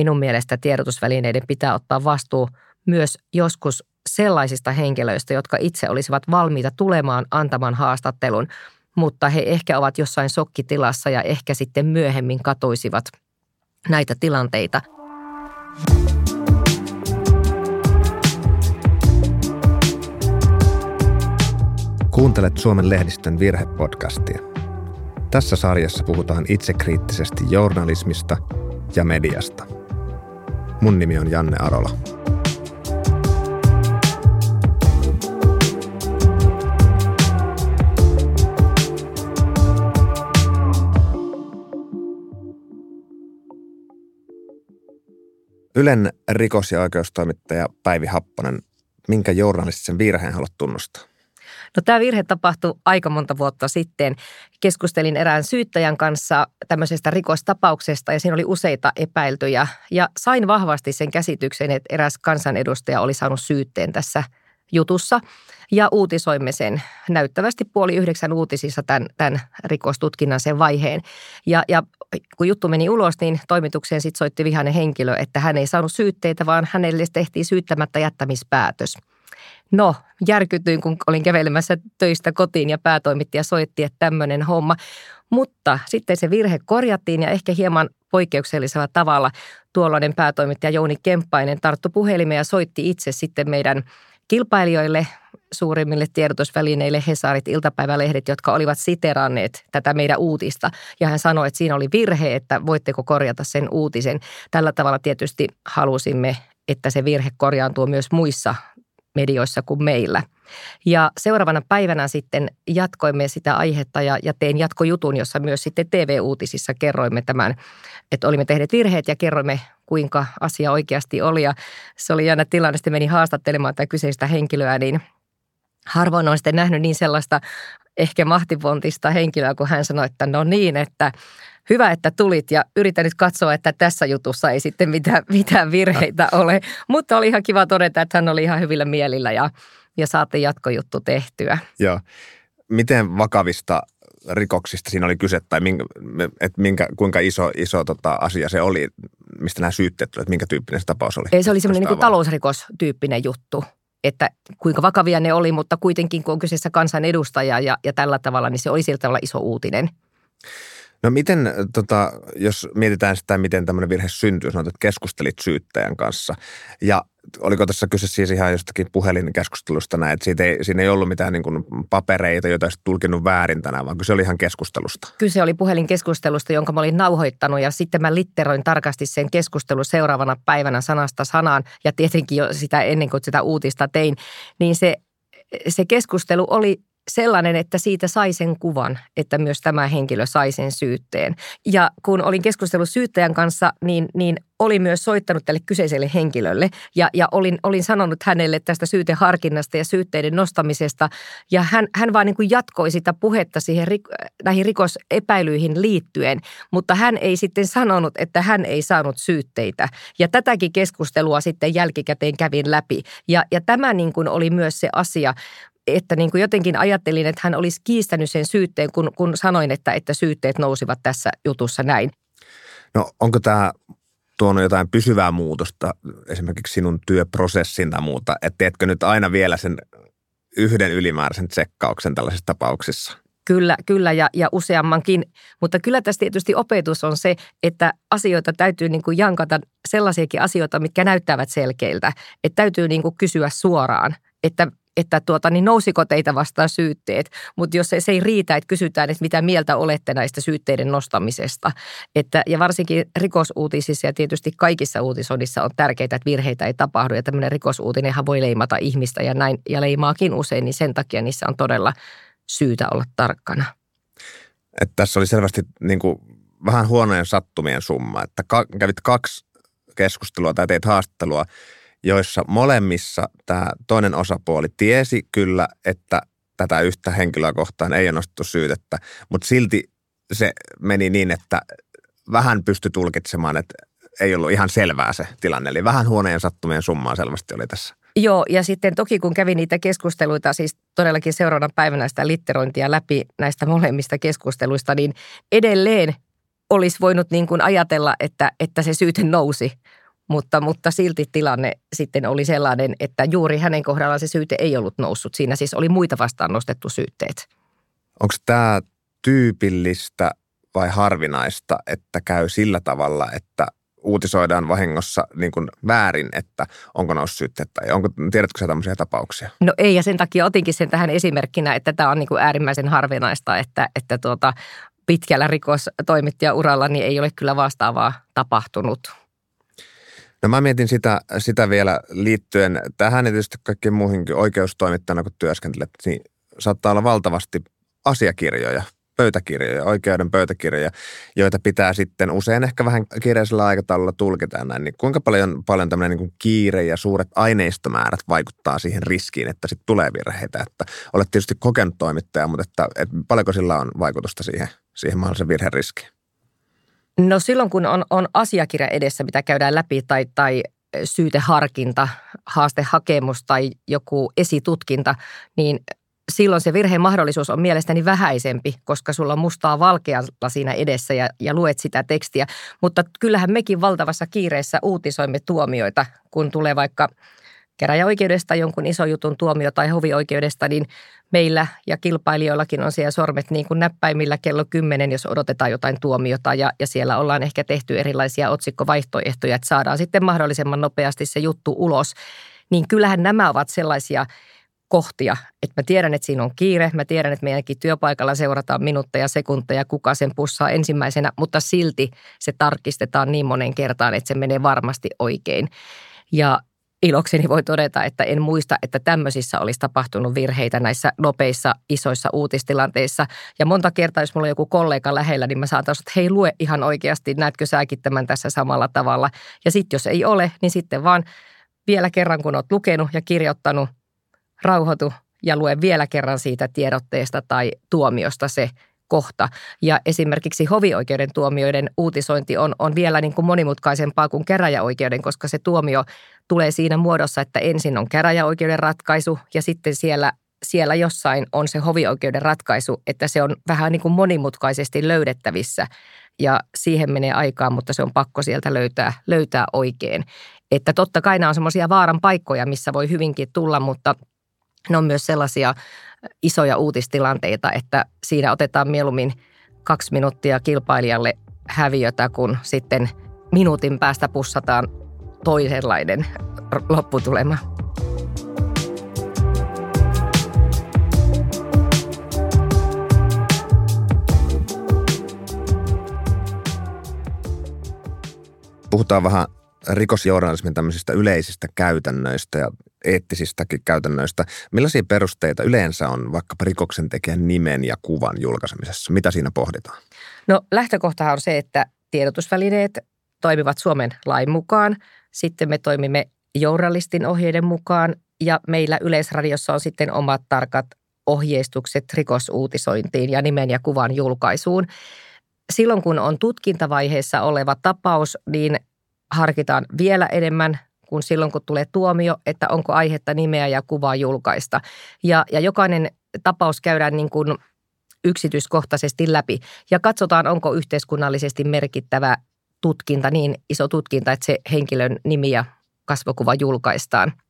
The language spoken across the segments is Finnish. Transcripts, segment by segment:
minun mielestä tiedotusvälineiden pitää ottaa vastuu myös joskus sellaisista henkilöistä, jotka itse olisivat valmiita tulemaan antamaan haastattelun, mutta he ehkä ovat jossain sokkitilassa ja ehkä sitten myöhemmin katuisivat näitä tilanteita. Kuuntelet Suomen lehdistön virhepodcastia. Tässä sarjassa puhutaan itsekriittisesti journalismista ja mediasta. Mun nimi on Janne Arola. Ylen rikos- ja oikeustoimittaja Päivi Happonen, minkä journalistisen virheen haluat tunnustaa? No tämä virhe tapahtui aika monta vuotta sitten. Keskustelin erään syyttäjän kanssa tämmöisestä rikostapauksesta ja siinä oli useita epäiltyjä. Ja sain vahvasti sen käsityksen, että eräs kansanedustaja oli saanut syytteen tässä jutussa ja uutisoimme sen näyttävästi puoli yhdeksän uutisissa tämän, tämän rikostutkinnan sen vaiheen. Ja, ja kun juttu meni ulos, niin toimitukseen sitten soitti vihainen henkilö, että hän ei saanut syytteitä, vaan hänelle tehtiin syyttämättä jättämispäätös. No, järkytyin, kun olin kävelemässä töistä kotiin ja päätoimittaja soitti, että tämmöinen homma. Mutta sitten se virhe korjattiin ja ehkä hieman poikkeuksellisella tavalla tuolloinen päätoimittaja Jouni Kemppainen tarttu puhelimeen ja soitti itse sitten meidän kilpailijoille, suurimmille tiedotusvälineille, Hesarit, iltapäivälehdet, jotka olivat siteranneet tätä meidän uutista. Ja hän sanoi, että siinä oli virhe, että voitteko korjata sen uutisen. Tällä tavalla tietysti halusimme, että se virhe korjaantuu myös muissa medioissa kuin meillä. Ja seuraavana päivänä sitten jatkoimme sitä aihetta ja, ja tein jatkojutun, jossa myös sitten TV-uutisissa kerroimme tämän, että olimme tehneet virheet ja kerroimme, kuinka asia oikeasti oli. Ja se oli jännä tilanne, sitten meni haastattelemaan tätä kyseistä henkilöä, niin harvoin on sitten nähnyt niin sellaista ehkä mahtipontista henkilöä, kun hän sanoi, että no niin, että hyvä, että tulit ja yritän nyt katsoa, että tässä jutussa ei sitten mitään, mitään virheitä ole. Mutta oli ihan kiva todeta, että hän oli ihan hyvillä mielillä ja, ja saatiin jatkojuttu tehtyä. Joo. Miten vakavista rikoksista siinä oli kyse tai minkä, että minkä, kuinka iso, iso tota, asia se oli, mistä nämä syytteet tulivat, minkä tyyppinen se tapaus oli? Ei, se oli semmoinen niin talousrikostyyppinen juttu että kuinka vakavia ne oli, mutta kuitenkin kun on kyseessä kansanedustaja ja, ja tällä tavalla, niin se oli sillä tavalla iso uutinen. No miten, tota, jos mietitään sitä, miten tämmöinen virhe syntyy, sanoit, että keskustelit syyttäjän kanssa. Ja oliko tässä kyse siis ihan jostakin puhelinkeskustelusta näin, että siitä ei, siinä ei ollut mitään niin kuin papereita, joita olisit tulkinut väärin tänään, vaan kyse oli ihan keskustelusta? Kyse oli puhelinkeskustelusta, jonka mä olin nauhoittanut ja sitten mä litteroin tarkasti sen keskustelun seuraavana päivänä sanasta sanaan ja tietenkin jo sitä ennen kuin sitä uutista tein, niin se se keskustelu oli sellainen, että siitä sai sen kuvan, että myös tämä henkilö sai sen syytteen. Ja kun olin keskustellut syyttäjän kanssa, niin, niin olin myös soittanut tälle kyseiselle henkilölle ja, ja olin, olin sanonut hänelle tästä syyteharkinnasta ja syytteiden nostamisesta. Ja hän, hän vaan niin kuin jatkoi sitä puhetta siihen, näihin rikosepäilyihin liittyen, mutta hän ei sitten sanonut, että hän ei saanut syytteitä. Ja tätäkin keskustelua sitten jälkikäteen kävin läpi. Ja, ja tämä niin kuin oli myös se asia, että niin kuin jotenkin ajattelin, että hän olisi kiistänyt sen syytteen, kun, kun sanoin, että, että syytteet nousivat tässä jutussa näin. No onko tämä tuonut jotain pysyvää muutosta esimerkiksi sinun työprosessin tai muuta, että teetkö nyt aina vielä sen yhden ylimääräisen tsekkauksen tällaisissa tapauksissa? Kyllä, kyllä ja, ja useammankin. Mutta kyllä tässä tietysti opetus on se, että asioita täytyy niin kuin jankata sellaisiakin asioita, mitkä näyttävät selkeiltä. Että täytyy niin kuin kysyä suoraan, että että tuota, niin nousiko teitä vastaan syytteet, mutta jos se, se ei riitä, että kysytään, että mitä mieltä olette näistä syytteiden nostamisesta. Että, ja varsinkin rikosuutisissa ja tietysti kaikissa uutisodissa on tärkeää, että virheitä ei tapahdu ja tämmöinen rikosuutinenhan voi leimata ihmistä ja näin ja leimaakin usein, niin sen takia niissä on todella syytä olla tarkkana. Että tässä oli selvästi niin kuin vähän huonojen sattumien summa, että ka- kävit kaksi keskustelua tai teit haastattelua – joissa molemmissa tämä toinen osapuoli tiesi kyllä, että tätä yhtä henkilöä kohtaan ei ole nostettu syytettä, mutta silti se meni niin, että vähän pystyi tulkitsemaan, että ei ollut ihan selvää se tilanne. Eli vähän huoneen sattumien summaa selvästi oli tässä. Joo, ja sitten toki kun kävin niitä keskusteluita, siis todellakin seuraavana päivänä sitä litterointia läpi näistä molemmista keskusteluista, niin edelleen olisi voinut niin kuin ajatella, että, että se syyte nousi, mutta, mutta silti tilanne sitten oli sellainen, että juuri hänen kohdallaan se syyte ei ollut noussut. Siinä siis oli muita vastaan nostettu syytteet. Onko tämä tyypillistä vai harvinaista, että käy sillä tavalla, että uutisoidaan vahingossa niin kuin väärin, että onko noussut syytteet tai onko, tiedätkö sä tämmöisiä tapauksia? No ei ja sen takia otinkin sen tähän esimerkkinä, että tämä on niin kuin äärimmäisen harvinaista, että, että tuota, pitkällä rikostoimittajauralla niin ei ole kyllä vastaavaa tapahtunut. No mä mietin sitä, sitä vielä liittyen tähän ja tietysti kaikkiin muihinkin oikeustoimittajana, kun työskentelet, niin saattaa olla valtavasti asiakirjoja, pöytäkirjoja, oikeuden pöytäkirjoja, joita pitää sitten usein ehkä vähän kiireisellä aikataululla tulkita näin. Niin kuinka paljon, paljon tämmöinen niin kiire ja suuret aineistomäärät vaikuttaa siihen riskiin, että sitten tulee virheitä? Että olet tietysti kokenut toimittaja, mutta että, että paljonko sillä on vaikutusta siihen, siihen mahdollisen virheen riskiin? No silloin, kun on, on asiakirja edessä, mitä käydään läpi tai, tai syyteharkinta, haastehakemus tai joku esitutkinta, niin silloin se virheen mahdollisuus on mielestäni vähäisempi, koska sulla on mustaa valkealla siinä edessä ja, ja luet sitä tekstiä. Mutta kyllähän mekin valtavassa kiireessä uutisoimme tuomioita, kun tulee vaikka käräjäoikeudesta jonkun iso jutun tuomio tai hovioikeudesta, niin meillä ja kilpailijoillakin on siellä sormet niin kuin näppäimillä kello 10, jos odotetaan jotain tuomiota ja, ja siellä ollaan ehkä tehty erilaisia otsikkovaihtoehtoja, että saadaan sitten mahdollisimman nopeasti se juttu ulos. Niin kyllähän nämä ovat sellaisia kohtia, että mä tiedän, että siinä on kiire, mä tiedän, että meidänkin työpaikalla seurataan minuutteja, sekunteja, kuka sen pussaa ensimmäisenä, mutta silti se tarkistetaan niin monen kertaan, että se menee varmasti oikein. Ja ilokseni voi todeta, että en muista, että tämmöisissä olisi tapahtunut virheitä näissä nopeissa, isoissa uutistilanteissa. Ja monta kertaa, jos mulla on joku kollega lähellä, niin mä saatan sanoa, että hei, lue ihan oikeasti, näetkö säkin tämän tässä samalla tavalla. Ja sitten jos ei ole, niin sitten vaan vielä kerran, kun oot lukenut ja kirjoittanut, rauhoitu ja lue vielä kerran siitä tiedotteesta tai tuomiosta se kohta. Ja esimerkiksi hovioikeuden tuomioiden uutisointi on, on vielä niin kuin monimutkaisempaa kuin käräjäoikeuden, koska se tuomio tulee siinä muodossa, että ensin on käräjäoikeuden ratkaisu ja sitten siellä, siellä jossain on se hovioikeuden ratkaisu, että se on vähän niin kuin monimutkaisesti löydettävissä ja siihen menee aikaa, mutta se on pakko sieltä löytää, löytää oikein. Että totta kai nämä on semmoisia vaaran paikkoja, missä voi hyvinkin tulla, mutta ne on myös sellaisia isoja uutistilanteita, että siinä otetaan mieluummin kaksi minuuttia kilpailijalle häviötä, kun sitten minuutin päästä pussataan toisenlainen lopputulema. Puhutaan vähän rikosjournalismin tämmöisistä yleisistä käytännöistä ja eettisistäkin käytännöistä. Millaisia perusteita yleensä on vaikkapa rikoksentekijän nimen ja kuvan julkaisemisessa? Mitä siinä pohditaan? No lähtökohtahan on se, että tiedotusvälineet toimivat Suomen lain mukaan. Sitten me toimimme journalistin ohjeiden mukaan ja meillä Yleisradiossa on sitten omat tarkat ohjeistukset rikosuutisointiin ja nimen ja kuvan julkaisuun. Silloin kun on tutkintavaiheessa oleva tapaus, niin harkitaan vielä enemmän kuin silloin, kun tulee tuomio, että onko aihetta nimeä ja kuvaa julkaista. Ja, ja jokainen tapaus käydään niin kuin yksityiskohtaisesti läpi ja katsotaan, onko yhteiskunnallisesti merkittävä tutkinta, niin iso tutkinta, että se henkilön nimi ja kasvokuva julkaistaan –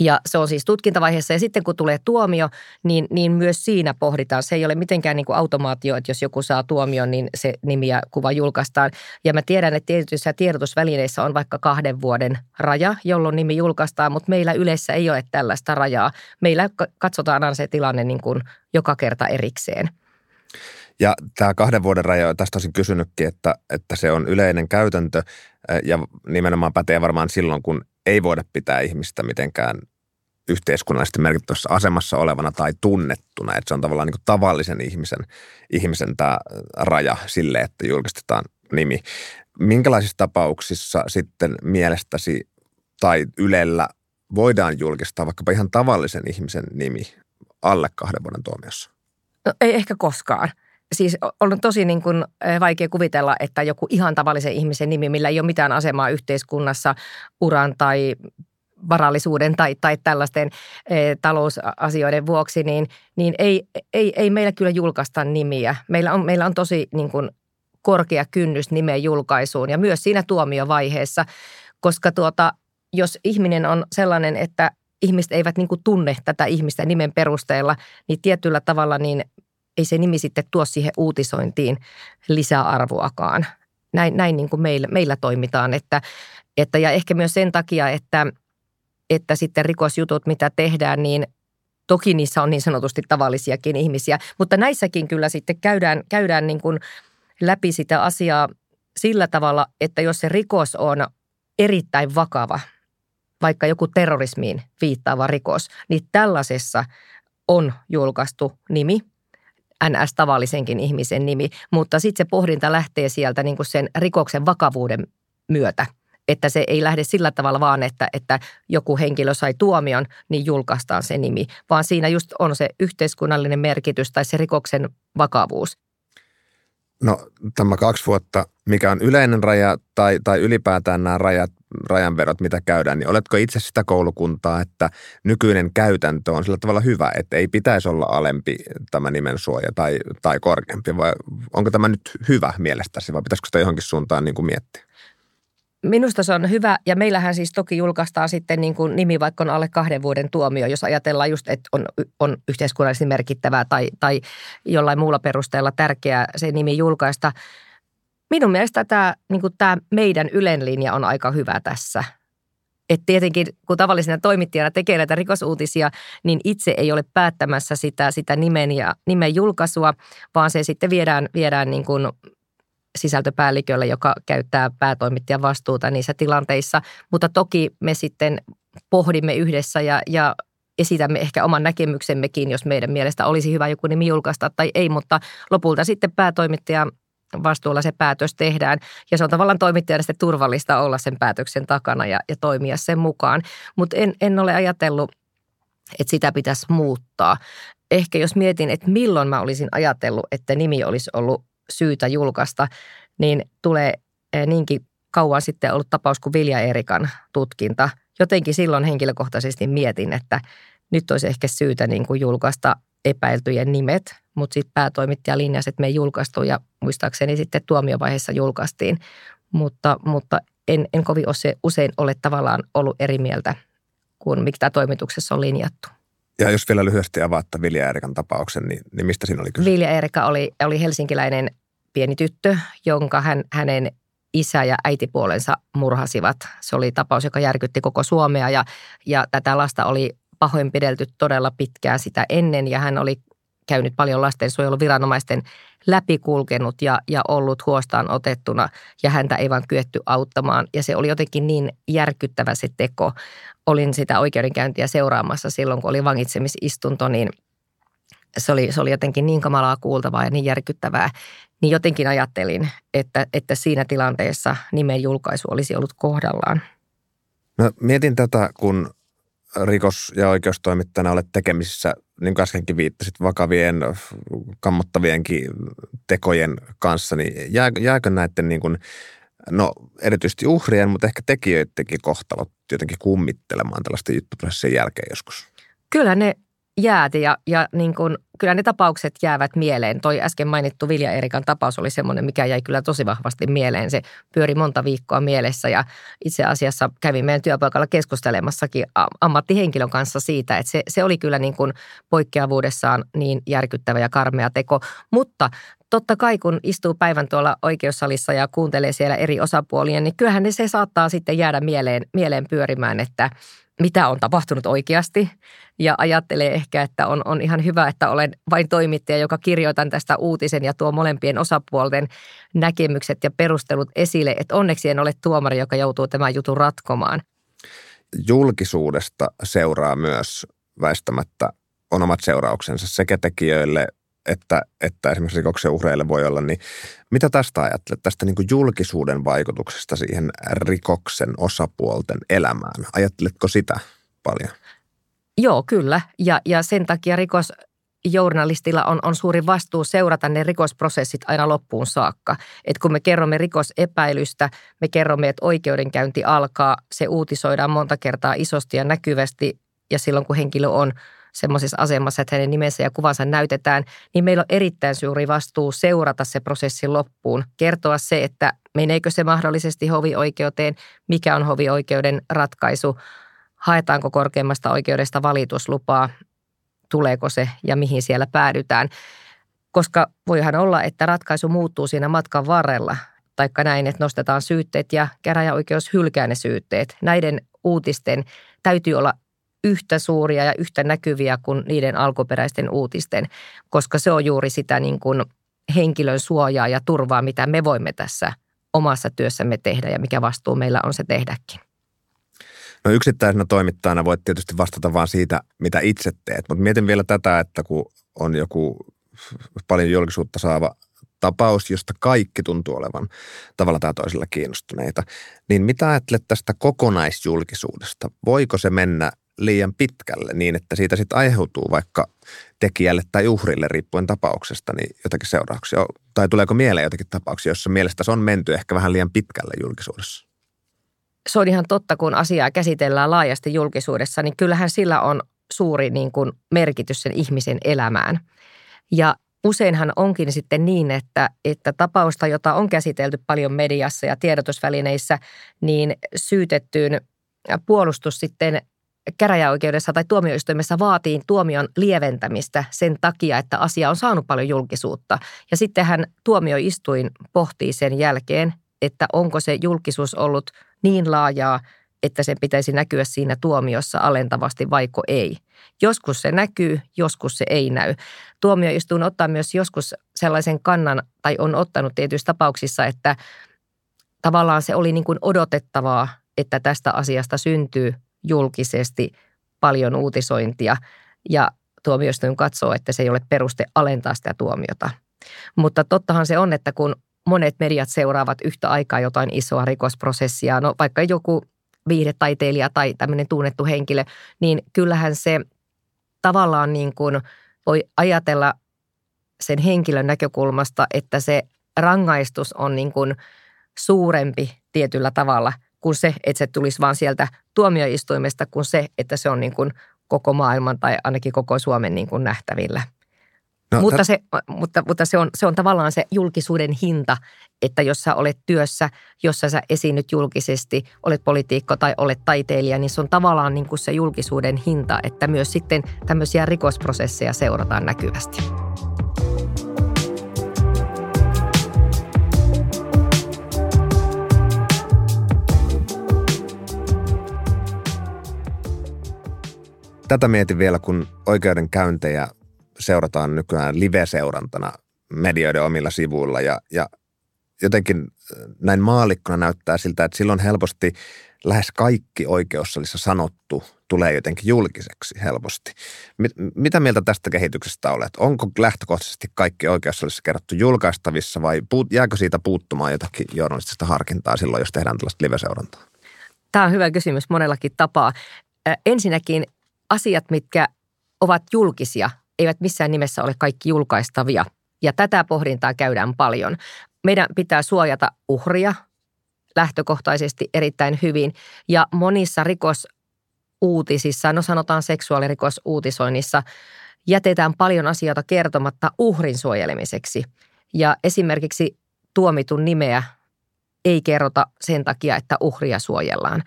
ja se on siis tutkintavaiheessa ja sitten kun tulee tuomio, niin, niin myös siinä pohditaan. Se ei ole mitenkään niin kuin automaatio, että jos joku saa tuomion, niin se nimi ja kuva julkaistaan. Ja mä tiedän, että tietyissä tiedotusvälineissä on vaikka kahden vuoden raja, jolloin nimi julkaistaan, mutta meillä yleensä ei ole tällaista rajaa. Meillä katsotaan aina se tilanne niin kuin joka kerta erikseen. Ja tämä kahden vuoden raja, tästä olisin kysynytkin, että, että se on yleinen käytäntö ja nimenomaan pätee varmaan silloin, kun ei voida pitää ihmistä mitenkään yhteiskunnallisesti merkittävässä asemassa olevana tai tunnettuna. Että se on tavallaan niin tavallisen ihmisen, ihmisen tämä raja sille, että julkistetaan nimi. Minkälaisissa tapauksissa sitten mielestäsi tai Ylellä voidaan julkistaa vaikkapa ihan tavallisen ihmisen nimi alle kahden vuoden tuomiossa? No, ei ehkä koskaan siis on tosi niin kuin vaikea kuvitella, että joku ihan tavallisen ihmisen nimi, millä ei ole mitään asemaa yhteiskunnassa uran tai varallisuuden tai, tai tällaisten e, talousasioiden vuoksi, niin, niin ei, ei, ei meillä kyllä julkaista nimiä. Meillä on, meillä on tosi niin kuin korkea kynnys nimen julkaisuun ja myös siinä tuomiovaiheessa, koska tuota, jos ihminen on sellainen, että ihmiset eivät niin tunne tätä ihmistä nimen perusteella, niin tietyllä tavalla niin ei se nimi sitten tuo siihen uutisointiin lisäarvoakaan. Näin, näin niin kuin meillä, meillä toimitaan, että, että ja ehkä myös sen takia, että, että sitten rikosjutut, mitä tehdään, niin toki niissä on niin sanotusti tavallisiakin ihmisiä, mutta näissäkin kyllä sitten käydään, käydään niin kuin läpi sitä asiaa sillä tavalla, että jos se rikos on erittäin vakava, vaikka joku terrorismiin viittaava rikos, niin tällaisessa on julkaistu nimi, NS-tavallisenkin ihmisen nimi, mutta sitten se pohdinta lähtee sieltä niin kuin sen rikoksen vakavuuden myötä. Että se ei lähde sillä tavalla vaan, että, että joku henkilö sai tuomion, niin julkaistaan se nimi, vaan siinä just on se yhteiskunnallinen merkitys tai se rikoksen vakavuus. No tämä kaksi vuotta, mikä on yleinen raja tai, tai ylipäätään nämä rajat, rajanverot, mitä käydään, niin oletko itse sitä koulukuntaa, että nykyinen käytäntö on sillä tavalla hyvä, että ei pitäisi olla alempi tämä nimen suoja tai, tai korkeampi, vai onko tämä nyt hyvä mielestäsi vai pitäisikö sitä johonkin suuntaan niin kuin miettiä? Minusta se on hyvä ja meillähän siis toki julkaistaan sitten niin kuin nimi, vaikka on alle kahden vuoden tuomio, jos ajatellaan just, että on, on yhteiskunnallisesti merkittävää tai, tai jollain muulla perusteella tärkeää se nimi julkaista. Minun mielestä tämä, niin kuin tämä meidän Ylen linja on aika hyvä tässä. Et tietenkin, kun tavallisena toimittajana tekee näitä rikosuutisia, niin itse ei ole päättämässä sitä, sitä nimen ja nimen julkaisua, vaan se sitten viedään, viedään niin kuin sisältöpäällikölle, joka käyttää päätoimittajan vastuuta niissä tilanteissa. Mutta toki me sitten pohdimme yhdessä ja, ja esitämme ehkä oman näkemyksemmekin, jos meidän mielestä olisi hyvä joku nimi julkaista tai ei, mutta lopulta sitten päätoimittaja vastuulla se päätös tehdään. Ja se on tavallaan toimittajalle turvallista olla sen päätöksen takana ja, ja toimia sen mukaan. Mutta en, en ole ajatellut, että sitä pitäisi muuttaa. Ehkä jos mietin, että milloin mä olisin ajatellut, että nimi olisi ollut syytä julkaista, niin tulee eh, niinkin kauan sitten ollut tapaus kuin Vilja Erikan tutkinta. Jotenkin silloin henkilökohtaisesti mietin, että nyt olisi ehkä syytä niin kuin julkaista epäiltyjen nimet, mutta sitten päätoimittaja linjasi, että me ei julkaistu ja muistaakseni sitten tuomiovaiheessa julkaistiin. Mutta, mutta en, en kovin usein ole tavallaan ollut eri mieltä kuin mikä tämä toimituksessa on linjattu. Ja jos vielä lyhyesti avaatte Vilja Eerikan tapauksen, niin, niin mistä siinä oli kyse? Vilja Eerika oli, oli helsinkiläinen pieni tyttö, jonka hän, hänen isä ja äitipuolensa murhasivat. Se oli tapaus, joka järkytti koko Suomea ja, ja tätä lasta oli pahoinpidelty todella pitkään sitä ennen ja hän oli käynyt paljon lastensuojeluviranomaisten läpikulkenut ja, ja ollut huostaan otettuna ja häntä ei vaan kyetty auttamaan. Ja se oli jotenkin niin järkyttävä se teko. Olin sitä oikeudenkäyntiä seuraamassa silloin, kun oli vangitsemisistunto, niin se oli, se oli jotenkin niin kamalaa kuultavaa ja niin järkyttävää. Niin jotenkin ajattelin, että, että siinä tilanteessa nimen julkaisu olisi ollut kohdallaan. No, mietin tätä, kun rikos- ja oikeustoimittajana olet tekemisissä, niin kuin äskenkin viittasit, vakavien, kammottavienkin tekojen kanssa, niin jää, jääkö näiden niin kuin, no erityisesti uhrien, mutta ehkä tekijöidenkin kohtalot jotenkin kummittelemaan tällaisten juttuprosessien jälkeen joskus? Kyllä ne jäät ja, ja niin kuin, kyllä ne tapaukset jäävät mieleen. Toi äsken mainittu Vilja Erikan tapaus oli semmoinen, mikä jäi kyllä tosi vahvasti mieleen. Se pyöri monta viikkoa mielessä ja itse asiassa kävin meidän työpaikalla keskustelemassakin ammattihenkilön kanssa siitä, että se, se oli kyllä niin kuin poikkeavuudessaan niin järkyttävä ja karmea teko. Mutta totta kai kun istuu päivän tuolla oikeussalissa ja kuuntelee siellä eri osapuolia, niin kyllähän ne se saattaa sitten jäädä mieleen, mieleen pyörimään, että – mitä on tapahtunut oikeasti ja ajattelee ehkä, että on, on ihan hyvä, että olen vain toimittaja, joka kirjoitan tästä uutisen ja tuo molempien osapuolten näkemykset ja perustelut esille, että onneksi en ole tuomari, joka joutuu tämän jutun ratkomaan. Julkisuudesta seuraa myös väistämättä on omat seurauksensa sekä tekijöille että, että esimerkiksi rikoksen uhreille voi olla, niin mitä tästä ajattelet, tästä niin kuin julkisuuden vaikutuksesta siihen rikoksen osapuolten elämään? Ajatteletko sitä paljon? Joo, kyllä. Ja, ja sen takia rikos, journalistilla on, on suuri vastuu seurata ne rikosprosessit aina loppuun saakka. Et kun me kerromme rikosepäilystä, me kerromme, että oikeudenkäynti alkaa, se uutisoidaan monta kertaa isosti ja näkyvästi ja silloin kun henkilö on semmoisessa asemassa, että hänen nimensä ja kuvansa näytetään, niin meillä on erittäin suuri vastuu seurata se prosessi loppuun, kertoa se, että meneekö se mahdollisesti hovioikeuteen, mikä on hovioikeuden ratkaisu, haetaanko korkeimmasta oikeudesta valituslupaa, tuleeko se ja mihin siellä päädytään. Koska voihan olla, että ratkaisu muuttuu siinä matkan varrella, taikka näin, että nostetaan syytteet ja käräjäoikeus hylkää ne syytteet. Näiden uutisten täytyy olla yhtä suuria ja yhtä näkyviä kuin niiden alkuperäisten uutisten, koska se on juuri sitä niin kuin henkilön suojaa ja turvaa, mitä me voimme tässä omassa työssämme tehdä ja mikä vastuu meillä on se tehdäkin. No yksittäisenä toimittajana voit tietysti vastata vain siitä, mitä itse teet, mutta mietin vielä tätä, että kun on joku paljon julkisuutta saava tapaus, josta kaikki tuntuu olevan tavalla tai toisella kiinnostuneita, niin mitä ajattelet tästä kokonaisjulkisuudesta? Voiko se mennä liian pitkälle niin, että siitä sitten aiheutuu vaikka tekijälle tai uhrille riippuen tapauksesta niin jotakin seurauksia? Tai tuleeko mieleen jotakin tapauksia, jossa mielestäsi on menty ehkä vähän liian pitkälle julkisuudessa? Se on ihan totta, kun asiaa käsitellään laajasti julkisuudessa, niin kyllähän sillä on suuri niin kuin merkitys sen ihmisen elämään. Ja useinhan onkin sitten niin, että, että tapausta, jota on käsitelty paljon mediassa ja tiedotusvälineissä, niin syytettyyn puolustus sitten käräjäoikeudessa tai tuomioistuimessa vaatii tuomion lieventämistä sen takia, että asia on saanut paljon julkisuutta. Ja sittenhän tuomioistuin pohtii sen jälkeen, että onko se julkisuus ollut niin laajaa, että sen pitäisi näkyä siinä tuomiossa alentavasti vaiko ei. Joskus se näkyy, joskus se ei näy. Tuomioistuin ottaa myös joskus sellaisen kannan, tai on ottanut tietyissä tapauksissa, että tavallaan se oli niin kuin odotettavaa, että tästä asiasta syntyy julkisesti paljon uutisointia ja tuomioistuin katsoo, että se ei ole peruste alentaa sitä tuomiota. Mutta tottahan se on, että kun monet mediat seuraavat yhtä aikaa jotain isoa rikosprosessia, no vaikka joku viihdetaiteilija tai tämmöinen tunnettu henkilö, niin kyllähän se tavallaan niin kuin voi ajatella sen henkilön näkökulmasta, että se rangaistus on niin kuin suurempi tietyllä tavalla kuin se, että se tulisi vaan sieltä tuomioistuimesta, kuin se, että se on niin kuin koko maailman tai ainakin koko Suomen niin kuin nähtävillä. No, mutta, se, mutta, mutta se, on, se on tavallaan se julkisuuden hinta, että jos sä olet työssä, jossa sä esiinnyt julkisesti, olet poliitikko tai olet taiteilija, niin se on tavallaan niin kuin se julkisuuden hinta, että myös sitten tämmöisiä rikosprosesseja seurataan näkyvästi. Tätä mietin vielä, kun oikeudenkäyntejä seurataan nykyään live-seurantana medioiden omilla sivuilla ja, ja jotenkin äh, näin maalikkona näyttää siltä, että silloin helposti lähes kaikki oikeussalissa sanottu tulee jotenkin julkiseksi helposti. Mit, mitä mieltä tästä kehityksestä olet? Onko lähtökohtaisesti kaikki oikeussalissa kerrottu julkaistavissa vai puut, jääkö siitä puuttumaan jotakin journalistista harkintaa silloin, jos tehdään tällaista live-seurantaa? Tämä on hyvä kysymys monellakin tapaa. Ensinnäkin asiat, mitkä ovat julkisia, eivät missään nimessä ole kaikki julkaistavia. Ja tätä pohdintaa käydään paljon. Meidän pitää suojata uhria lähtökohtaisesti erittäin hyvin. Ja monissa rikosuutisissa, no sanotaan seksuaalirikosuutisoinnissa, jätetään paljon asioita kertomatta uhrin suojelemiseksi. Ja esimerkiksi tuomitun nimeä ei kerrota sen takia, että uhria suojellaan.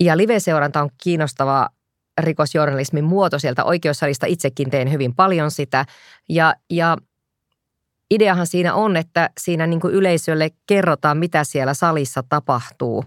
Ja live-seuranta on kiinnostavaa rikosjournalismin muoto sieltä oikeussalista. Itsekin teen hyvin paljon sitä. Ja, ja ideahan siinä on, että siinä niin kuin yleisölle kerrotaan, mitä siellä salissa tapahtuu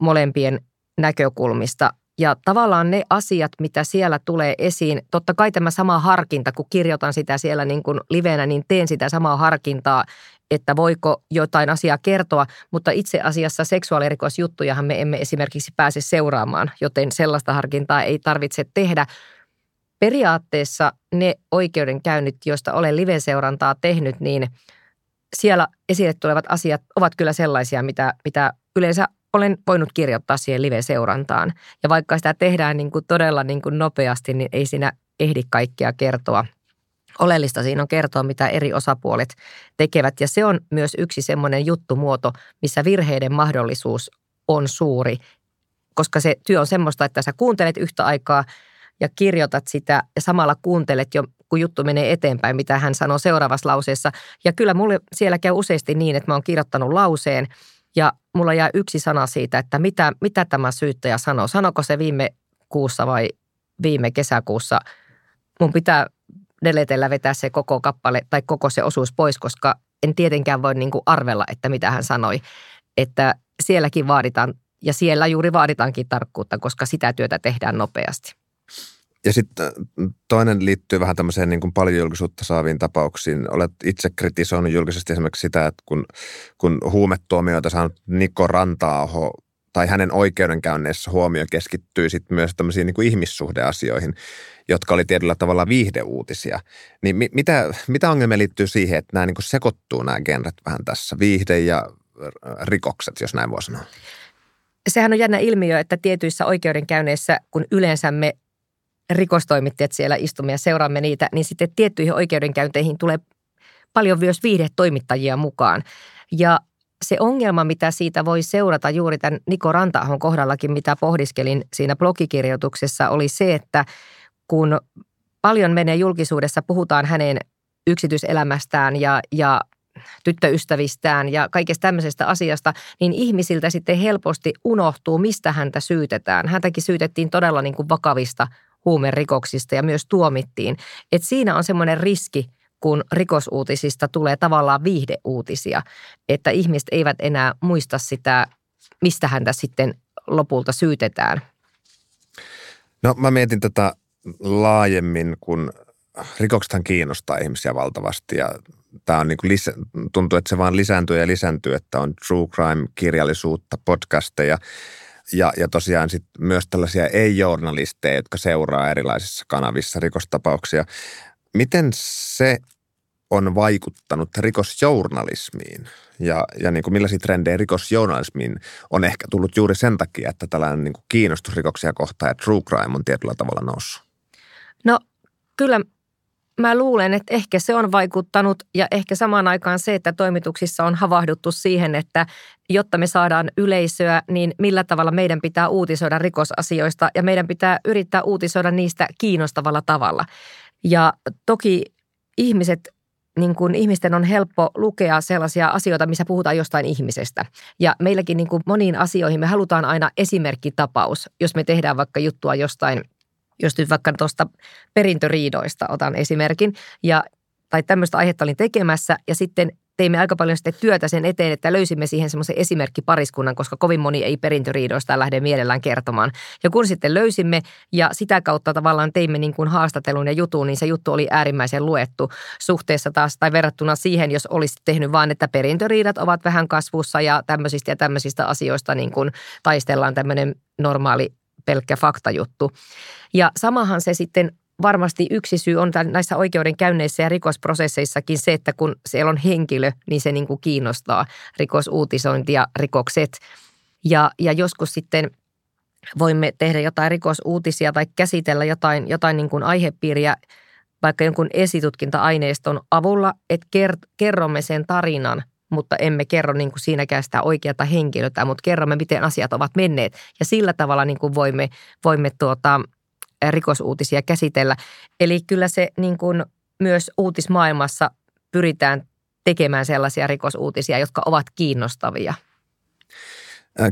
molempien näkökulmista. Ja tavallaan ne asiat, mitä siellä tulee esiin, totta kai tämä sama harkinta, kun kirjoitan sitä siellä niin kuin livenä, niin teen sitä samaa harkintaa, että voiko jotain asiaa kertoa, mutta itse asiassa seksuaalirikosjuttujahan me emme esimerkiksi pääse seuraamaan, joten sellaista harkintaa ei tarvitse tehdä. Periaatteessa ne oikeudenkäynnit, joista olen live-seurantaa tehnyt, niin siellä esille tulevat asiat ovat kyllä sellaisia, mitä, mitä yleensä olen voinut kirjoittaa siihen live-seurantaan. Ja vaikka sitä tehdään niin kuin todella niin kuin nopeasti, niin ei siinä ehdi kaikkea kertoa. Oleellista siinä on kertoa, mitä eri osapuolet tekevät. Ja se on myös yksi semmoinen juttumuoto, missä virheiden mahdollisuus on suuri. Koska se työ on semmoista, että sä kuuntelet yhtä aikaa ja kirjoitat sitä ja samalla kuuntelet jo, kun juttu menee eteenpäin, mitä hän sanoo seuraavassa lauseessa. Ja kyllä mulle siellä käy useasti niin, että mä oon kirjoittanut lauseen ja mulla jää yksi sana siitä, että mitä, mitä tämä syyttäjä sanoo. Sanoko se viime kuussa vai viime kesäkuussa? Mun pitää deletellä vetää se koko kappale tai koko se osuus pois, koska en tietenkään voi niin kuin arvella, että mitä hän sanoi. Että sielläkin vaaditaan, ja siellä juuri vaaditaankin tarkkuutta, koska sitä työtä tehdään nopeasti. Ja sitten äh, toinen liittyy vähän tämmöiseen niin kuin paljon julkisuutta saaviin tapauksiin. Olet itse kritisoinut julkisesti esimerkiksi sitä, että kun, kun huumetuomioita saanut Niko Rantaaho tai hänen oikeudenkäynneissä huomio keskittyy sitten myös tämmöisiin niin kuin ihmissuhdeasioihin, jotka oli tietyllä tavalla viihdeuutisia. Niin mi- mitä, mitä ongelmia liittyy siihen, että nämä niin kuin sekoittuu nämä genret vähän tässä, viihde ja rikokset, jos näin voi sanoa? Sehän on jännä ilmiö, että tietyissä oikeudenkäynneissä, kun yleensä me rikostoimittajat siellä istumme ja seuraamme niitä, niin sitten tiettyihin oikeudenkäynteihin tulee paljon myös viihdetoimittajia mukaan. Ja se ongelma, mitä siitä voi seurata juuri tämän Niko Rantaahon kohdallakin, mitä pohdiskelin siinä blogikirjoituksessa, oli se, että kun paljon menee julkisuudessa, puhutaan hänen yksityiselämästään ja, ja tyttöystävistään ja kaikesta tämmöisestä asiasta, niin ihmisiltä sitten helposti unohtuu, mistä häntä syytetään. Häntäkin syytettiin todella niin kuin vakavista huumerikoksista ja myös tuomittiin. Et siinä on semmoinen riski, kun rikosuutisista tulee tavallaan viihdeuutisia, että ihmiset eivät enää muista sitä, mistä häntä sitten lopulta syytetään. No mä mietin tätä laajemmin, kun rikoksethan kiinnostaa ihmisiä valtavasti ja tämä on niin kuin lisä, tuntuu, että se vaan lisääntyy ja lisääntyy, että on true crime-kirjallisuutta, podcasteja ja, ja tosiaan sit myös tällaisia ei-journalisteja, jotka seuraa erilaisissa kanavissa rikostapauksia. Miten se on vaikuttanut rikosjournalismiin ja, ja niin kuin millaisia trendejä rikosjournalismiin on ehkä tullut juuri sen takia, että tällainen niin kuin kiinnostus rikoksia kohtaan ja true crime on tietyllä tavalla noussut? No kyllä mä luulen, että ehkä se on vaikuttanut ja ehkä samaan aikaan se, että toimituksissa on havahduttu siihen, että jotta me saadaan yleisöä, niin millä tavalla meidän pitää uutisoida rikosasioista ja meidän pitää yrittää uutisoida niistä kiinnostavalla tavalla. Ja toki ihmiset niin kuin ihmisten on helppo lukea sellaisia asioita, missä puhutaan jostain ihmisestä. Ja meilläkin niin kuin moniin asioihin me halutaan aina esimerkkitapaus, jos me tehdään vaikka juttua jostain jos nyt vaikka tuosta perintöriidoista otan esimerkin, ja, tai tämmöistä aihetta olin tekemässä, ja sitten teimme aika paljon sitten työtä sen eteen, että löysimme siihen semmoisen esimerkkipariskunnan, koska kovin moni ei perintöriidoista lähde mielellään kertomaan. Ja kun sitten löysimme ja sitä kautta tavallaan teimme niin kuin haastattelun ja jutun, niin se juttu oli äärimmäisen luettu suhteessa taas tai verrattuna siihen, jos olisi tehnyt vaan, että perintöriidat ovat vähän kasvussa ja tämmöisistä ja tämmöisistä asioista niin kuin taistellaan tämmöinen normaali pelkkä faktajuttu. Ja samahan se sitten varmasti yksi syy on näissä oikeudenkäynneissä ja rikosprosesseissakin se, että kun siellä on henkilö, niin se niin kuin kiinnostaa rikosuutisointi ja rikokset. Ja, ja joskus sitten voimme tehdä jotain rikosuutisia tai käsitellä jotain, jotain niin kuin aihepiiriä vaikka jonkun esitutkinta-aineiston avulla, että kerromme sen tarinan mutta emme kerro niin kuin siinäkään sitä oikeata henkilötä, mutta kerromme, miten asiat ovat menneet. Ja sillä tavalla niin kuin voimme, voimme tuota, rikosuutisia käsitellä. Eli kyllä se niin kuin myös uutismaailmassa pyritään tekemään sellaisia rikosuutisia, jotka ovat kiinnostavia.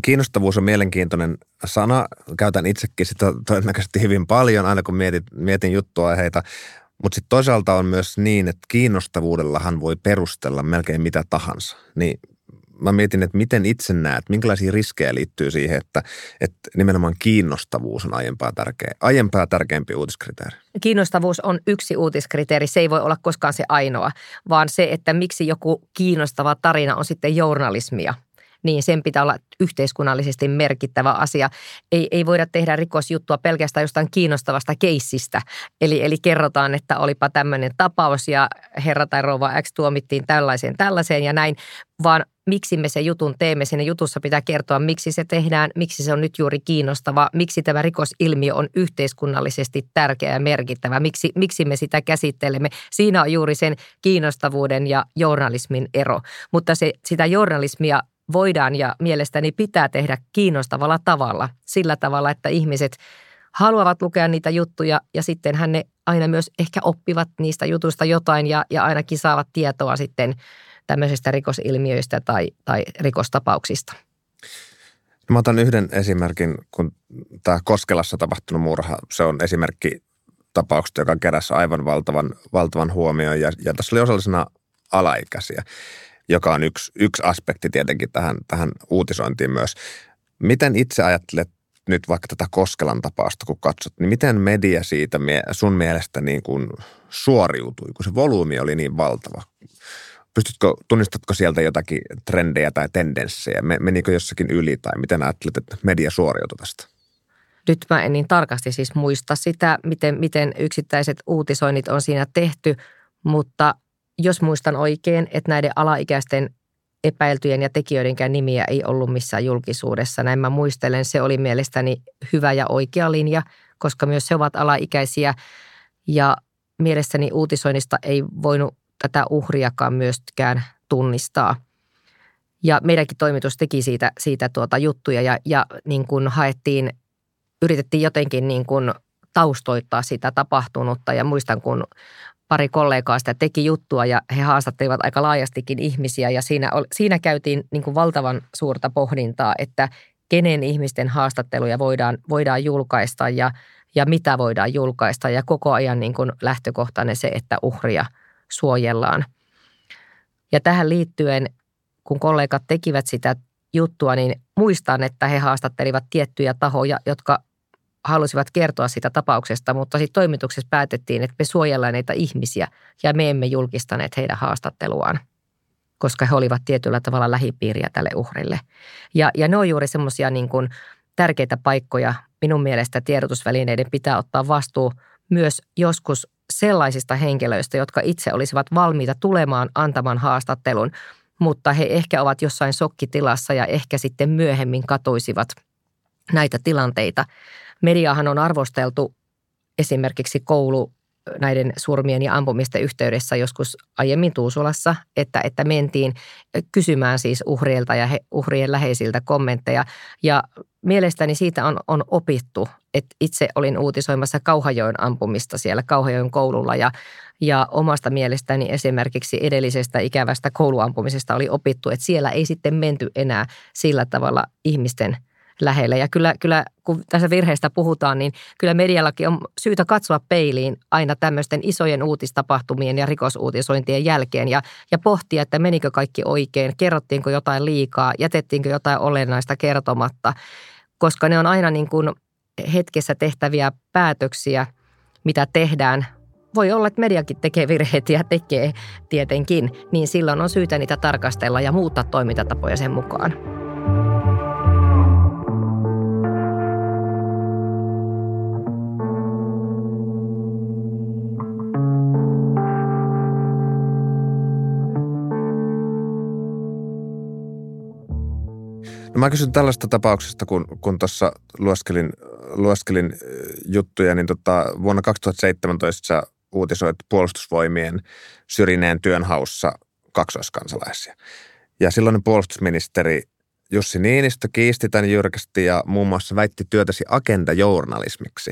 Kiinnostavuus on mielenkiintoinen sana. Käytän itsekin sitä todennäköisesti hyvin paljon, aina kun mietin, mietin juttuaiheita. Mutta sitten toisaalta on myös niin, että kiinnostavuudellahan voi perustella melkein mitä tahansa. Niin mä mietin, että miten itse näet, minkälaisia riskejä liittyy siihen, että, että nimenomaan kiinnostavuus on aiempaa, tärkeä, aiempaa tärkeämpi uutiskriteeri. Kiinnostavuus on yksi uutiskriteeri, se ei voi olla koskaan se ainoa, vaan se, että miksi joku kiinnostava tarina on sitten journalismia – niin sen pitää olla yhteiskunnallisesti merkittävä asia. Ei, ei voida tehdä rikosjuttua pelkästään jostain kiinnostavasta keissistä. Eli, eli kerrotaan, että olipa tämmöinen tapaus ja herra tai rouva X tuomittiin tällaiseen tällaiseen ja näin, vaan miksi me se jutun teemme. Siinä jutussa pitää kertoa, miksi se tehdään, miksi se on nyt juuri kiinnostava, miksi tämä rikosilmiö on yhteiskunnallisesti tärkeä ja merkittävä, miksi, miksi me sitä käsittelemme. Siinä on juuri sen kiinnostavuuden ja journalismin ero. Mutta se, sitä journalismia voidaan ja mielestäni pitää tehdä kiinnostavalla tavalla. Sillä tavalla, että ihmiset haluavat lukea niitä juttuja ja sitten hän ne aina myös ehkä oppivat niistä jutuista jotain ja, ja ainakin saavat tietoa sitten tämmöisistä rikosilmiöistä tai, tai rikostapauksista. Mä otan yhden esimerkin, kun tämä Koskelassa tapahtunut murha, se on esimerkki tapauksesta, joka keräsi aivan valtavan, valtavan huomioon ja, ja tässä oli osallisena alaikäisiä, joka on yksi, yksi aspekti tietenkin tähän, tähän uutisointiin myös. Miten itse ajattelet nyt vaikka tätä Koskelan tapausta, kun katsot, niin miten media siitä sun mielestä niin kuin suoriutui, kun se volyymi oli niin valtava? Pystytkö, tunnistatko sieltä jotakin trendejä tai tendenssejä? Menikö jossakin yli tai miten ajattelet, että media suoriutui tästä? Nyt mä en niin tarkasti siis muista sitä, miten, miten yksittäiset uutisoinnit on siinä tehty, mutta jos muistan oikein, että näiden alaikäisten epäiltyjen ja tekijöidenkään nimiä ei ollut missään julkisuudessa. Näin mä muistelen, se oli mielestäni hyvä ja oikea linja, koska myös he ovat alaikäisiä ja mielestäni uutisoinnista ei voinut tätä uhriakaan myöskään tunnistaa. Ja meidänkin toimitus teki siitä, siitä tuota juttuja ja, ja niin kuin haettiin, yritettiin jotenkin niin kuin taustoittaa sitä tapahtunutta ja muistan, kun pari kollegaa sitä teki juttua ja he haastattelivat aika laajastikin ihmisiä ja siinä, siinä käytiin niin kuin valtavan suurta pohdintaa, että kenen ihmisten haastatteluja voidaan, voidaan julkaista ja, ja mitä voidaan julkaista ja koko ajan niin kuin lähtökohtainen se, että uhria suojellaan. Ja tähän liittyen, kun kollegat tekivät sitä juttua, niin muistan, että he haastattelivat tiettyjä tahoja, jotka halusivat kertoa sitä tapauksesta, mutta sitten toimituksessa päätettiin, että me suojellaan näitä ihmisiä ja me emme julkistaneet heidän haastatteluaan, koska he olivat tietyllä tavalla lähipiiriä tälle uhrille. Ja, ja ne on juuri semmoisia niin kuin tärkeitä paikkoja. Minun mielestä tiedotusvälineiden pitää ottaa vastuu myös joskus sellaisista henkilöistä, jotka itse olisivat valmiita tulemaan antamaan haastattelun, mutta he ehkä ovat jossain sokkitilassa ja ehkä sitten myöhemmin katuisivat näitä tilanteita. Mediahan on arvosteltu esimerkiksi koulu näiden surmien ja ampumisten yhteydessä joskus aiemmin Tuusulassa, että, että mentiin kysymään siis uhreilta ja he, uhrien läheisiltä kommentteja. Ja mielestäni siitä on, on opittu, että itse olin uutisoimassa Kauhajoen ampumista siellä Kauhajoen koululla ja, ja omasta mielestäni esimerkiksi edellisestä ikävästä kouluampumisesta oli opittu, että siellä ei sitten menty enää sillä tavalla ihmisten – lähellä. Ja kyllä, kyllä kun tässä virheestä puhutaan, niin kyllä mediallakin on syytä katsoa peiliin aina tämmöisten isojen uutistapahtumien ja rikosuutisointien jälkeen ja, ja pohtia, että menikö kaikki oikein, kerrottiinko jotain liikaa, jätettiinkö jotain olennaista kertomatta, koska ne on aina niin kuin hetkessä tehtäviä päätöksiä, mitä tehdään voi olla, että mediakin tekee virheitä ja tekee tietenkin, niin silloin on syytä niitä tarkastella ja muuttaa toimintatapoja sen mukaan. Mä kysyn tällaista tapauksesta, kun, kun tuossa lueskelin, lueskelin juttuja, niin tota, vuonna 2017 sä uutisoit puolustusvoimien syrjineen työnhaussa kaksoiskansalaisia. Ja silloinen puolustusministeri Jussi Niinistö kiisti tämän jyrkästi ja muun muassa väitti työtäsi agendajournalismiksi.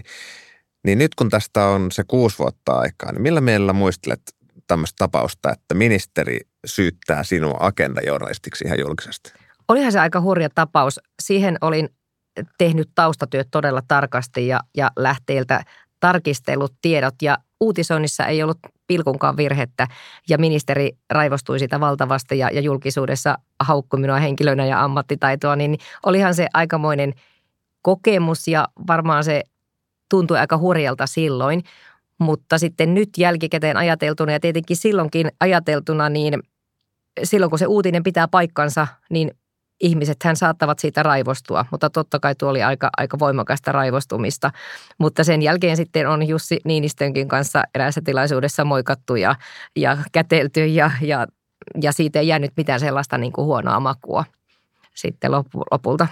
Niin nyt kun tästä on se kuusi vuotta aikaa, niin millä mielellä muistelet tämmöistä tapausta, että ministeri syyttää sinua agendajournalistiksi ihan julkisesti? Olihan se aika hurja tapaus. Siihen olin tehnyt taustatyöt todella tarkasti ja, ja lähteiltä tarkistellut tiedot ja uutisoinnissa ei ollut pilkunkaan virhettä ja ministeri raivostui sitä valtavasti ja, ja julkisuudessa haukkui minua henkilönä ja ammattitaitoa, niin olihan se aikamoinen kokemus ja varmaan se tuntui aika hurjalta silloin. Mutta sitten nyt jälkikäteen ajateltuna ja tietenkin silloinkin ajateltuna, niin silloin kun se uutinen pitää paikkansa, niin ihmiset hän saattavat siitä raivostua, mutta totta kai tuo oli aika, aika voimakasta raivostumista. Mutta sen jälkeen sitten on Jussi Niinistönkin kanssa eräässä tilaisuudessa moikattu ja, ja kätelty ja, ja, ja siitä ei jäänyt mitään sellaista niin kuin huonoa makua sitten lopulta.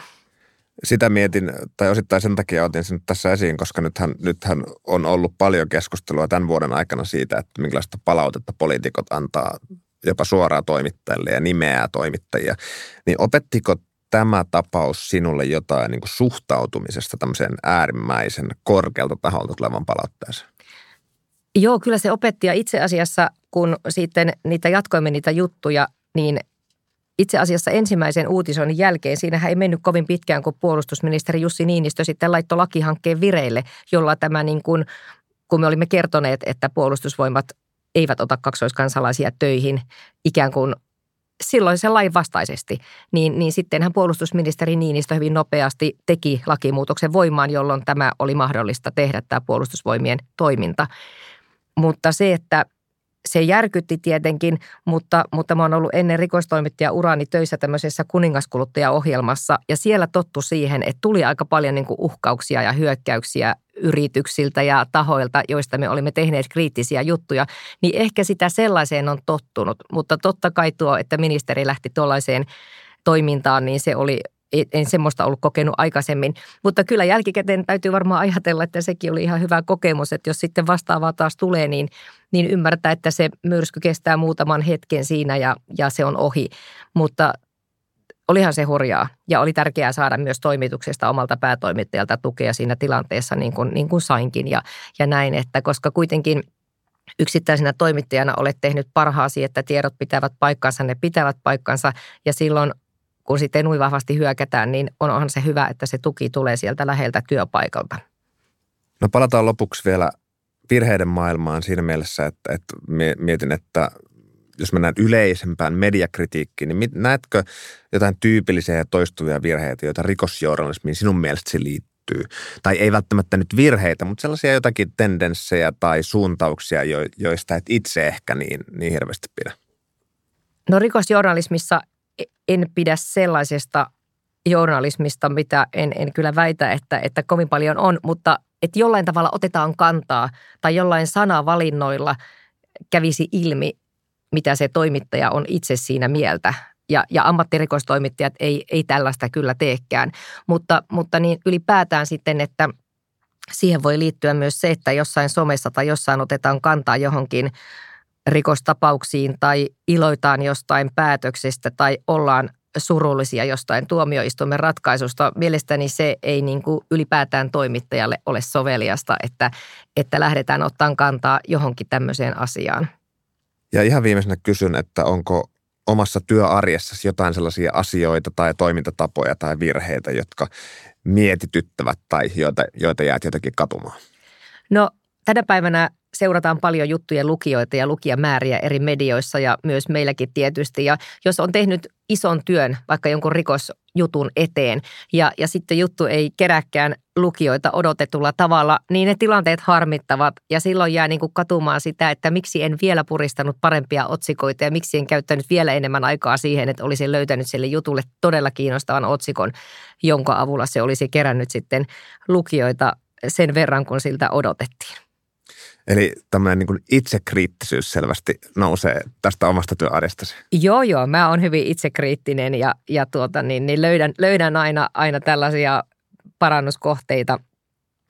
Sitä mietin, tai osittain sen takia otin sen tässä esiin, koska nythän, nythän on ollut paljon keskustelua tämän vuoden aikana siitä, että minkälaista palautetta poliitikot antaa jopa suoraan toimittajille ja nimeää toimittajia, niin opettiko tämä tapaus sinulle jotain niin suhtautumisesta tämmöiseen äärimmäisen korkealta taholta tulevan palautteeseen? Joo, kyllä se opetti ja itse asiassa kun sitten niitä jatkoimme niitä juttuja, niin itse asiassa ensimmäisen uutisoinnin jälkeen, siinähän ei mennyt kovin pitkään, kun puolustusministeri Jussi Niinistö sitten laittoi lakihankkeen vireille, jolla tämä niin kuin, kun me olimme kertoneet, että puolustusvoimat eivät ota kaksoiskansalaisia töihin ikään kuin silloin se lain vastaisesti, niin, niin sittenhän puolustusministeri Niinistö hyvin nopeasti teki lakimuutoksen voimaan, jolloin tämä oli mahdollista tehdä tämä puolustusvoimien toiminta. Mutta se, että se järkytti tietenkin, mutta, mutta mä oon ollut ennen rikostoimittaja urani töissä tämmöisessä kuningaskuluttajaohjelmassa ja siellä tottu siihen, että tuli aika paljon niin kuin uhkauksia ja hyökkäyksiä yrityksiltä ja tahoilta, joista me olimme tehneet kriittisiä juttuja, niin ehkä sitä sellaiseen on tottunut. Mutta totta kai tuo, että ministeri lähti tuollaiseen toimintaan, niin se oli en semmoista ollut kokenut aikaisemmin. Mutta kyllä jälkikäteen täytyy varmaan ajatella, että sekin oli ihan hyvä kokemus, että jos sitten vastaavaa taas tulee, niin, niin ymmärtää, että se myrsky kestää muutaman hetken siinä ja, ja se on ohi. Mutta olihan se hurjaa ja oli tärkeää saada myös toimituksesta omalta päätoimittajalta tukea siinä tilanteessa niin kuin, niin kuin sainkin ja, ja näin, että koska kuitenkin yksittäisenä toimittajana olet tehnyt parhaasi, että tiedot pitävät paikkansa, ne pitävät paikkansa ja silloin kun sitten noin vahvasti hyökätään, niin onhan se hyvä, että se tuki tulee sieltä läheltä työpaikalta. No palataan lopuksi vielä virheiden maailmaan siinä mielessä, että, että mietin, että jos mennään yleisempään mediakritiikkiin, niin näetkö jotain tyypillisiä ja toistuvia virheitä, joita rikosjournalismiin sinun mielestäsi liittyy? Tai ei välttämättä nyt virheitä, mutta sellaisia jotakin tendenssejä tai suuntauksia, joista et itse ehkä niin, niin hirveästi pidä. No rikosjournalismissa en pidä sellaisesta journalismista, mitä en, en kyllä väitä, että, että kovin paljon on, mutta että jollain tavalla otetaan kantaa tai jollain sanavalinnoilla kävisi ilmi, mitä se toimittaja on itse siinä mieltä. Ja, ja ammattirikostoimittajat ei, ei tällaista kyllä teekään, mutta, mutta niin ylipäätään sitten, että siihen voi liittyä myös se, että jossain somessa tai jossain otetaan kantaa johonkin rikostapauksiin tai iloitaan jostain päätöksestä tai ollaan surullisia jostain tuomioistuimen ratkaisusta. Mielestäni se ei niin kuin ylipäätään toimittajalle ole soveliasta, että, että lähdetään ottaa kantaa johonkin tämmöiseen asiaan. Ja ihan viimeisenä kysyn, että onko omassa työarjessasi jotain sellaisia asioita tai toimintatapoja tai virheitä, jotka mietityttävät tai joita, joita jäät jotenkin katumaan? No tänä päivänä seurataan paljon juttujen lukijoita ja lukijamääriä eri medioissa ja myös meilläkin tietysti. Ja jos on tehnyt ison työn vaikka jonkun rikosjutun eteen ja, ja sitten juttu ei keräkään lukijoita odotetulla tavalla, niin ne tilanteet harmittavat ja silloin jää niin kuin katumaan sitä, että miksi en vielä puristanut parempia otsikoita ja miksi en käyttänyt vielä enemmän aikaa siihen, että olisin löytänyt sille jutulle todella kiinnostavan otsikon, jonka avulla se olisi kerännyt sitten lukijoita sen verran, kun siltä odotettiin. Eli tämmöinen niin itsekriittisyys selvästi nousee tästä omasta työarjestasi. Joo, joo. Mä oon hyvin itsekriittinen ja, ja tuota, niin, niin löydän, löydän aina, aina tällaisia parannuskohteita,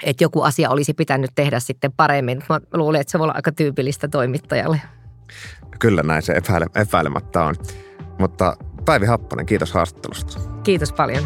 että joku asia olisi pitänyt tehdä sitten paremmin. Mä luulen, että se voi olla aika tyypillistä toimittajalle. Kyllä näin se epäile, epäilemättä on. Mutta Päivi Happonen, kiitos haastattelusta. Kiitos paljon.